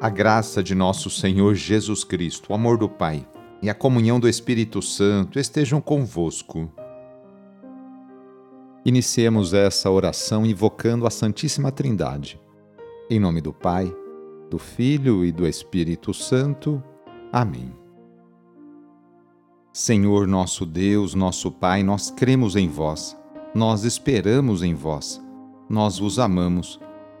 A graça de nosso Senhor Jesus Cristo, o amor do Pai e a comunhão do Espírito Santo estejam convosco. Iniciemos essa oração invocando a Santíssima Trindade. Em nome do Pai, do Filho e do Espírito Santo. Amém. Senhor nosso Deus, nosso Pai, nós cremos em vós, nós esperamos em vós, nós vos amamos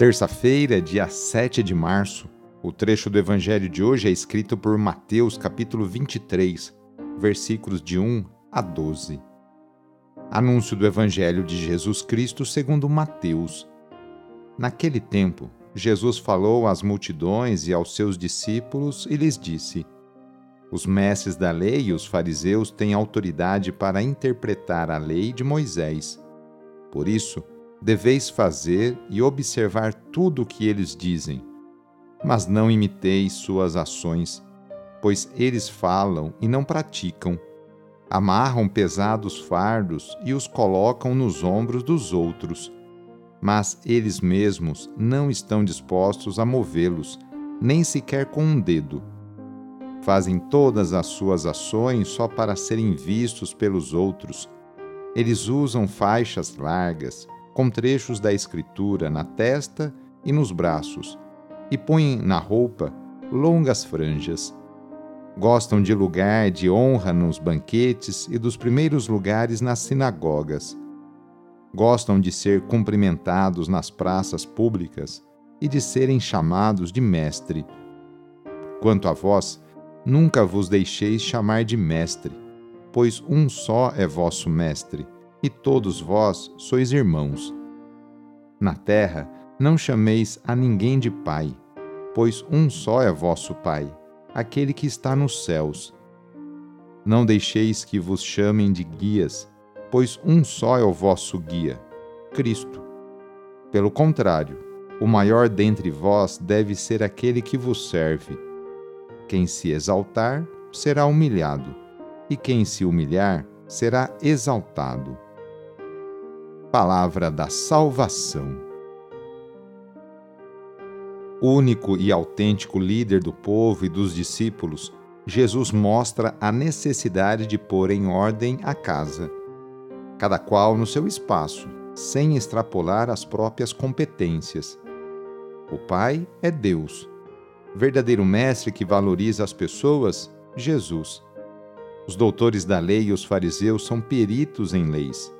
Terça-feira, dia 7 de março, o trecho do evangelho de hoje é escrito por Mateus, capítulo 23, versículos de 1 a 12. Anúncio do evangelho de Jesus Cristo segundo Mateus. Naquele tempo, Jesus falou às multidões e aos seus discípulos e lhes disse: Os mestres da lei e os fariseus têm autoridade para interpretar a lei de Moisés. Por isso, deveis fazer e observar tudo o que eles dizem, mas não imiteis suas ações, pois eles falam e não praticam. Amarram pesados fardos e os colocam nos ombros dos outros, mas eles mesmos não estão dispostos a movê-los, nem sequer com um dedo. Fazem todas as suas ações só para serem vistos pelos outros. Eles usam faixas largas, com trechos da Escritura na testa e nos braços, e põem na roupa longas franjas. Gostam de lugar de honra nos banquetes e dos primeiros lugares nas sinagogas. Gostam de ser cumprimentados nas praças públicas e de serem chamados de mestre. Quanto a vós, nunca vos deixeis chamar de mestre, pois um só é vosso mestre e todos vós sois irmãos. Na terra não chameis a ninguém de pai, pois um só é vosso Pai, aquele que está nos céus. Não deixeis que vos chamem de guias, pois um só é o vosso guia, Cristo. Pelo contrário, o maior dentre vós deve ser aquele que vos serve. Quem se exaltar será humilhado, e quem se humilhar será exaltado. Palavra da Salvação. Único e autêntico líder do povo e dos discípulos, Jesus mostra a necessidade de pôr em ordem a casa, cada qual no seu espaço, sem extrapolar as próprias competências. O Pai é Deus. Verdadeiro mestre que valoriza as pessoas, Jesus. Os doutores da lei e os fariseus são peritos em leis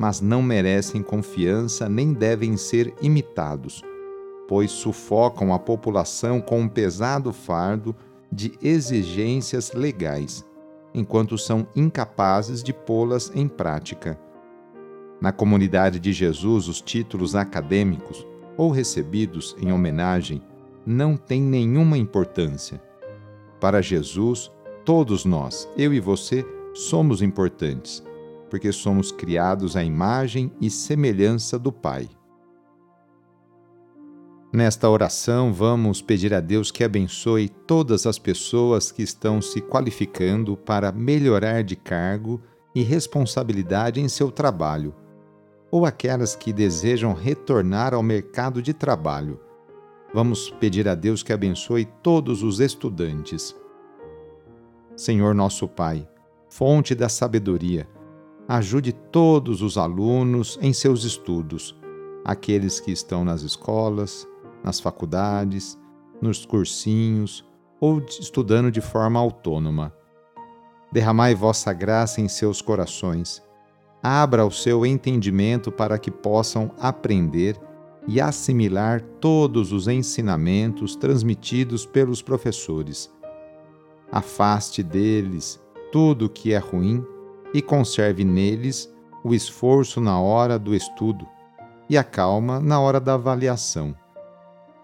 mas não merecem confiança nem devem ser imitados, pois sufocam a população com um pesado fardo de exigências legais, enquanto são incapazes de pô-las em prática. Na comunidade de Jesus, os títulos acadêmicos ou recebidos em homenagem não têm nenhuma importância. Para Jesus, todos nós, eu e você, somos importantes porque somos criados à imagem e semelhança do Pai. Nesta oração, vamos pedir a Deus que abençoe todas as pessoas que estão se qualificando para melhorar de cargo e responsabilidade em seu trabalho, ou aquelas que desejam retornar ao mercado de trabalho. Vamos pedir a Deus que abençoe todos os estudantes. Senhor nosso Pai, fonte da sabedoria, ajude todos os alunos em seus estudos, aqueles que estão nas escolas, nas faculdades, nos cursinhos ou estudando de forma autônoma. Derramai vossa graça em seus corações. Abra o seu entendimento para que possam aprender e assimilar todos os ensinamentos transmitidos pelos professores. Afaste deles tudo o que é ruim e conserve neles o esforço na hora do estudo e a calma na hora da avaliação.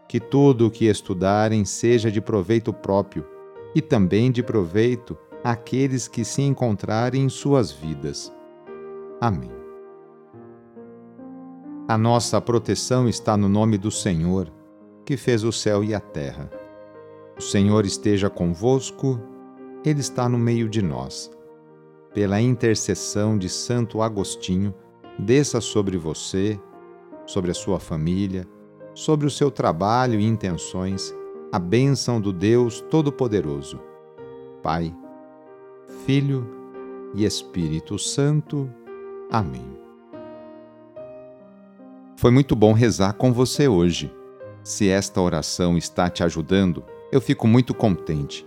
Que tudo o que estudarem seja de proveito próprio e também de proveito àqueles que se encontrarem em suas vidas. Amém. A nossa proteção está no nome do Senhor, que fez o céu e a terra. O Senhor esteja convosco, Ele está no meio de nós. Pela intercessão de Santo Agostinho, desça sobre você, sobre a sua família, sobre o seu trabalho e intenções, a bênção do Deus Todo-Poderoso. Pai, Filho e Espírito Santo. Amém. Foi muito bom rezar com você hoje. Se esta oração está te ajudando, eu fico muito contente.